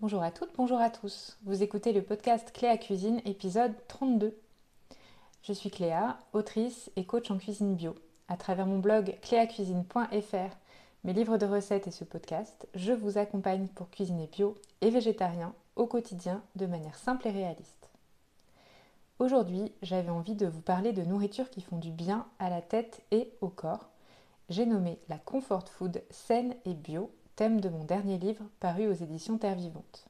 Bonjour à toutes, bonjour à tous. Vous écoutez le podcast Cléa Cuisine, épisode 32. Je suis Cléa, autrice et coach en cuisine bio. À travers mon blog cléacuisine.fr, mes livres de recettes et ce podcast, je vous accompagne pour cuisiner bio et végétarien au quotidien de manière simple et réaliste. Aujourd'hui, j'avais envie de vous parler de nourriture qui font du bien à la tête et au corps. J'ai nommé la comfort food saine et bio thème de mon dernier livre paru aux éditions Terre Vivante.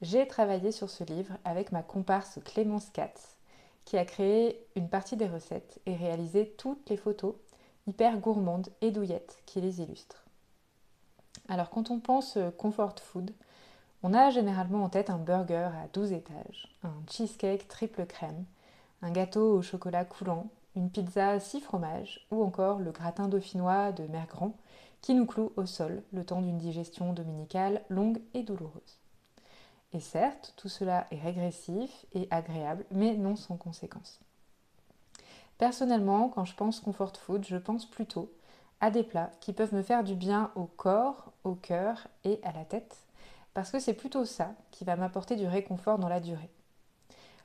J'ai travaillé sur ce livre avec ma comparse Clémence Katz, qui a créé une partie des recettes et réalisé toutes les photos hyper gourmandes et douillettes qui les illustrent. Alors quand on pense comfort food, on a généralement en tête un burger à 12 étages, un cheesecake triple crème, un gâteau au chocolat coulant, une pizza 6 fromages ou encore le gratin dauphinois de Mère Grand qui nous cloue au sol le temps d'une digestion dominicale longue et douloureuse. Et certes, tout cela est régressif et agréable, mais non sans conséquences. Personnellement, quand je pense comfort food, je pense plutôt à des plats qui peuvent me faire du bien au corps, au cœur et à la tête, parce que c'est plutôt ça qui va m'apporter du réconfort dans la durée.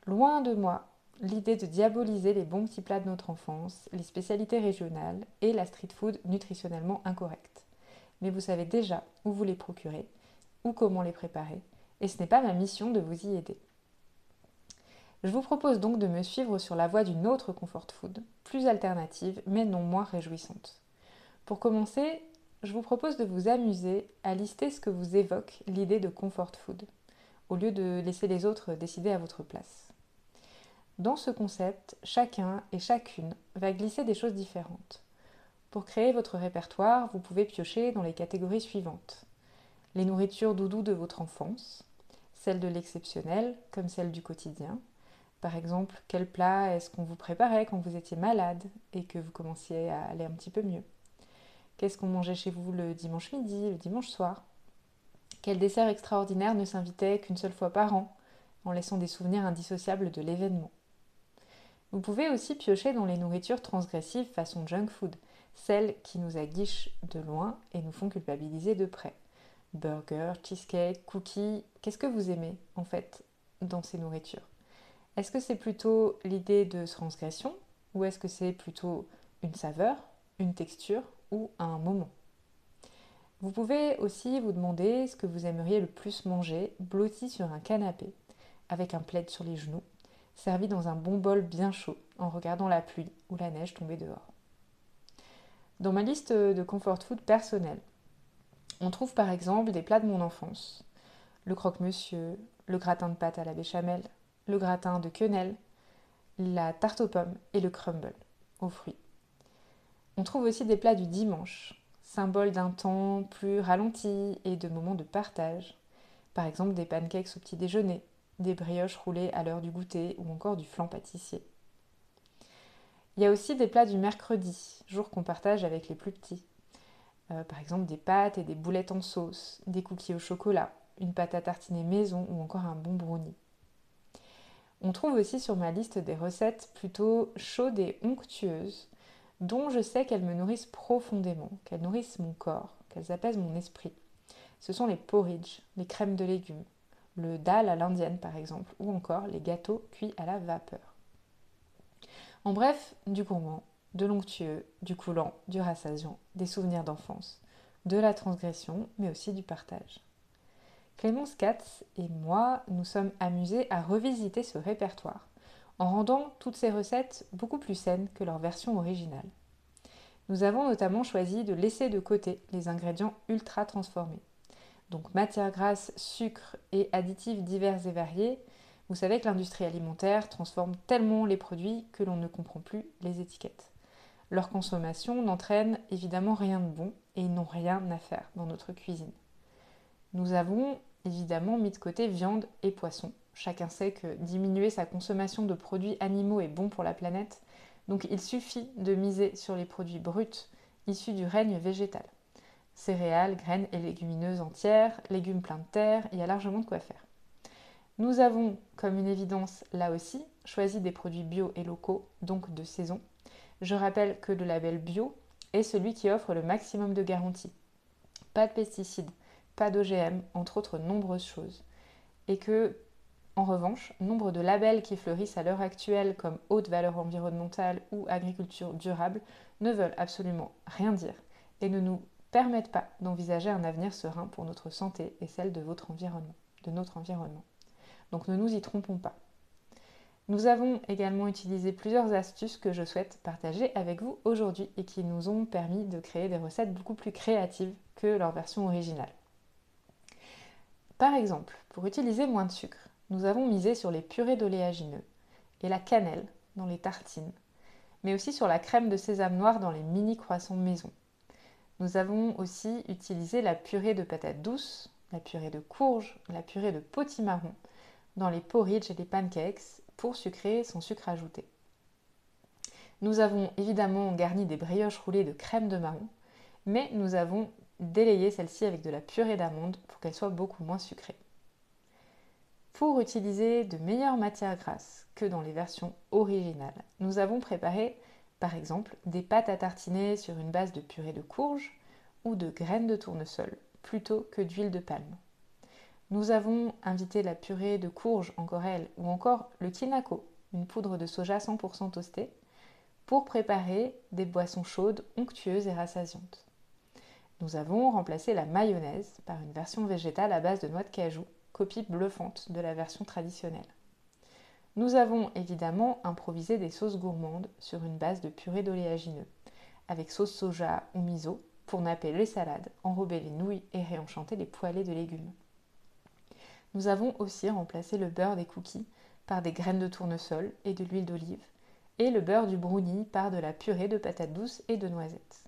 Loin de moi l'idée de diaboliser les bons petits plats de notre enfance, les spécialités régionales et la street food nutritionnellement incorrecte. Mais vous savez déjà où vous les procurer ou comment les préparer, et ce n'est pas ma mission de vous y aider. Je vous propose donc de me suivre sur la voie d'une autre comfort food, plus alternative mais non moins réjouissante. Pour commencer, je vous propose de vous amuser à lister ce que vous évoque l'idée de comfort food, au lieu de laisser les autres décider à votre place. Dans ce concept, chacun et chacune va glisser des choses différentes. Pour créer votre répertoire, vous pouvez piocher dans les catégories suivantes. Les nourritures doudou de votre enfance, celles de l'exceptionnel comme celles du quotidien. Par exemple, quel plat est-ce qu'on vous préparait quand vous étiez malade et que vous commenciez à aller un petit peu mieux? Qu'est-ce qu'on mangeait chez vous le dimanche midi, le dimanche soir? Quel dessert extraordinaire ne s'invitait qu'une seule fois par an, en laissant des souvenirs indissociables de l'événement? Vous pouvez aussi piocher dans les nourritures transgressives façon junk food, celles qui nous aguichent de loin et nous font culpabiliser de près. Burger, cheesecake, cookies, qu'est-ce que vous aimez en fait dans ces nourritures? Est-ce que c'est plutôt l'idée de transgression ou est-ce que c'est plutôt une saveur, une texture ou un moment? Vous pouvez aussi vous demander ce que vous aimeriez le plus manger blotti sur un canapé avec un plaid sur les genoux servi dans un bon bol bien chaud, en regardant la pluie ou la neige tomber dehors. Dans ma liste de comfort food personnel, on trouve par exemple des plats de mon enfance. Le croque-monsieur, le gratin de pâte à la béchamel, le gratin de quenelle, la tarte aux pommes et le crumble aux fruits. On trouve aussi des plats du dimanche, symbole d'un temps plus ralenti et de moments de partage. Par exemple des pancakes au petit déjeuner, des brioches roulées à l'heure du goûter ou encore du flan pâtissier. Il y a aussi des plats du mercredi, jour qu'on partage avec les plus petits. Euh, par exemple des pâtes et des boulettes en sauce, des cookies au chocolat, une pâte à tartiner maison ou encore un bon brownie. On trouve aussi sur ma liste des recettes plutôt chaudes et onctueuses, dont je sais qu'elles me nourrissent profondément, qu'elles nourrissent mon corps, qu'elles apaisent mon esprit. Ce sont les porridge, les crèmes de légumes, le dal à l'indienne par exemple, ou encore les gâteaux cuits à la vapeur. En bref, du gourmand, de l'onctueux, du coulant, du rassasiant, des souvenirs d'enfance, de la transgression, mais aussi du partage. Clémence Katz et moi nous sommes amusés à revisiter ce répertoire en rendant toutes ces recettes beaucoup plus saines que leur version originale. Nous avons notamment choisi de laisser de côté les ingrédients ultra transformés donc matières grasses, sucre et additifs divers et variés, vous savez que l'industrie alimentaire transforme tellement les produits que l'on ne comprend plus les étiquettes. Leur consommation n'entraîne évidemment rien de bon et ils n'ont rien à faire dans notre cuisine. Nous avons évidemment mis de côté viande et poisson. Chacun sait que diminuer sa consommation de produits animaux est bon pour la planète, donc il suffit de miser sur les produits bruts issus du règne végétal. Céréales, graines et légumineuses entières, légumes pleins de terre, il y a largement de quoi faire. Nous avons, comme une évidence là aussi, choisi des produits bio et locaux, donc de saison. Je rappelle que le label bio est celui qui offre le maximum de garanties. Pas de pesticides, pas d'OGM, entre autres nombreuses choses. Et que, en revanche, nombre de labels qui fleurissent à l'heure actuelle comme haute valeur environnementale ou agriculture durable ne veulent absolument rien dire et ne nous permettent pas d'envisager un avenir serein pour notre santé et celle de votre environnement, de notre environnement. Donc ne nous y trompons pas. Nous avons également utilisé plusieurs astuces que je souhaite partager avec vous aujourd'hui et qui nous ont permis de créer des recettes beaucoup plus créatives que leur version originale. Par exemple, pour utiliser moins de sucre, nous avons misé sur les purées d'oléagineux et la cannelle dans les tartines, mais aussi sur la crème de sésame noire dans les mini croissants maison. Nous avons aussi utilisé la purée de patates douces, la purée de courge, la purée de potimarron dans les porridge et les pancakes pour sucrer sans sucre ajouté. Nous avons évidemment garni des brioches roulées de crème de marron, mais nous avons délayé celle-ci avec de la purée d'amande pour qu'elle soit beaucoup moins sucrée. Pour utiliser de meilleures matières grasses que dans les versions originales, nous avons préparé par exemple des pâtes à tartiner sur une base de purée de courge ou de graines de tournesol plutôt que d'huile de palme. Nous avons invité la purée de courge en corelle ou encore le kinako, une poudre de soja 100% toastée, pour préparer des boissons chaudes, onctueuses et rassasiantes. Nous avons remplacé la mayonnaise par une version végétale à base de noix de cajou, copie bluffante de la version traditionnelle. Nous avons évidemment improvisé des sauces gourmandes sur une base de purée d'oléagineux, avec sauce soja ou miso pour napper les salades, enrober les nouilles et réenchanter les poêlés de légumes. Nous avons aussi remplacé le beurre des cookies par des graines de tournesol et de l'huile d'olive, et le beurre du brownie par de la purée de patates douces et de noisettes.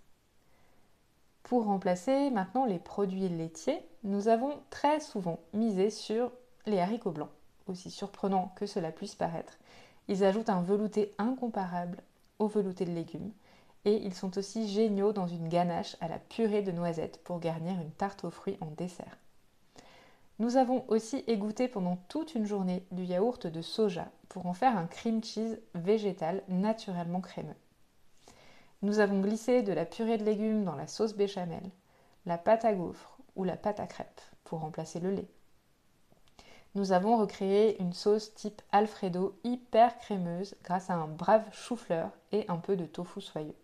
Pour remplacer maintenant les produits laitiers, nous avons très souvent misé sur les haricots blancs. Aussi surprenant que cela puisse paraître, ils ajoutent un velouté incomparable au velouté de légumes et ils sont aussi géniaux dans une ganache à la purée de noisettes pour garnir une tarte aux fruits en dessert. Nous avons aussi égoutté pendant toute une journée du yaourt de soja pour en faire un cream cheese végétal naturellement crémeux. Nous avons glissé de la purée de légumes dans la sauce béchamel, la pâte à gaufres ou la pâte à crêpes pour remplacer le lait. Nous avons recréé une sauce type Alfredo hyper crémeuse grâce à un brave chou-fleur et un peu de tofu soyeux.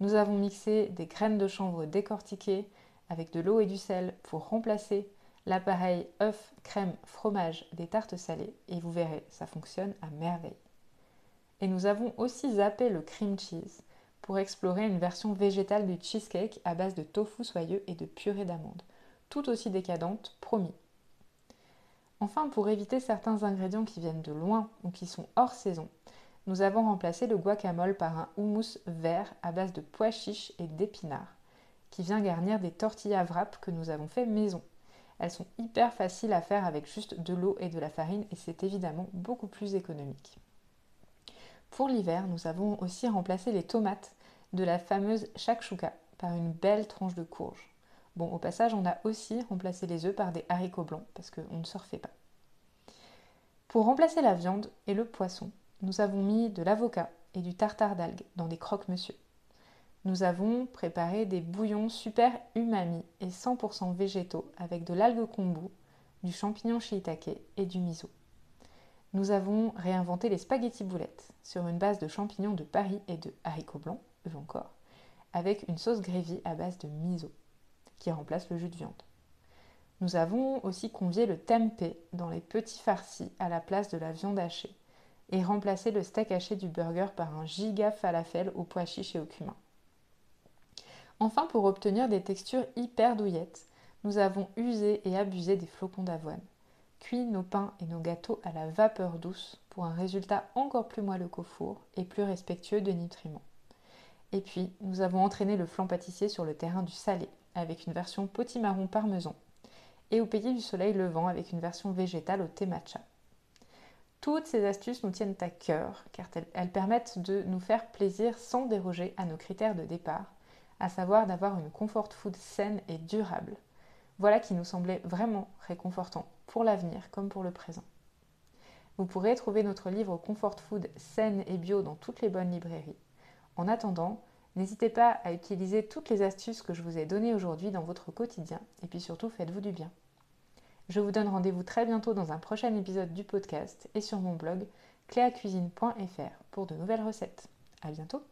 Nous avons mixé des graines de chanvre décortiquées avec de l'eau et du sel pour remplacer l'appareil œuf, crème, fromage des tartes salées et vous verrez, ça fonctionne à merveille. Et nous avons aussi zappé le cream cheese pour explorer une version végétale du cheesecake à base de tofu soyeux et de purée d'amandes, tout aussi décadente, promis. Enfin, pour éviter certains ingrédients qui viennent de loin ou qui sont hors saison, nous avons remplacé le guacamole par un houmous vert à base de pois chiches et d'épinards, qui vient garnir des tortillas wrap que nous avons fait maison. Elles sont hyper faciles à faire avec juste de l'eau et de la farine et c'est évidemment beaucoup plus économique. Pour l'hiver, nous avons aussi remplacé les tomates de la fameuse shakshuka par une belle tranche de courge. Bon, au passage, on a aussi remplacé les œufs par des haricots blancs parce qu'on ne se refait pas. Pour remplacer la viande et le poisson, nous avons mis de l'avocat et du tartare d'algues dans des croque-monsieur nous avons préparé des bouillons super umami et 100% végétaux avec de l'algue kombu, du champignon shiitake et du miso. Nous avons réinventé les spaghettis boulettes sur une base de champignons de Paris et de haricots blancs, eux encore, avec une sauce grévy à base de miso qui remplace le jus de viande. Nous avons aussi convié le tempeh dans les petits farcis à la place de la viande hachée et remplacé le steak haché du burger par un giga falafel au pois chiche et au cumin. Enfin, pour obtenir des textures hyper douillettes, nous avons usé et abusé des flocons d'avoine. Cuit nos pains et nos gâteaux à la vapeur douce pour un résultat encore plus moelleux qu'au four et plus respectueux de nutriments. Et puis, nous avons entraîné le flan pâtissier sur le terrain du salé avec une version potimarron parmesan et au pays du soleil levant avec une version végétale au thé matcha. Toutes ces astuces nous tiennent à cœur car elles permettent de nous faire plaisir sans déroger à nos critères de départ à savoir d'avoir une comfort food saine et durable. Voilà qui nous semblait vraiment réconfortant pour l'avenir comme pour le présent. Vous pourrez trouver notre livre Comfort Food saine et bio dans toutes les bonnes librairies. En attendant, N'hésitez pas à utiliser toutes les astuces que je vous ai données aujourd'hui dans votre quotidien et puis surtout faites-vous du bien. Je vous donne rendez-vous très bientôt dans un prochain épisode du podcast et sur mon blog cléacuisine.fr pour de nouvelles recettes. À bientôt!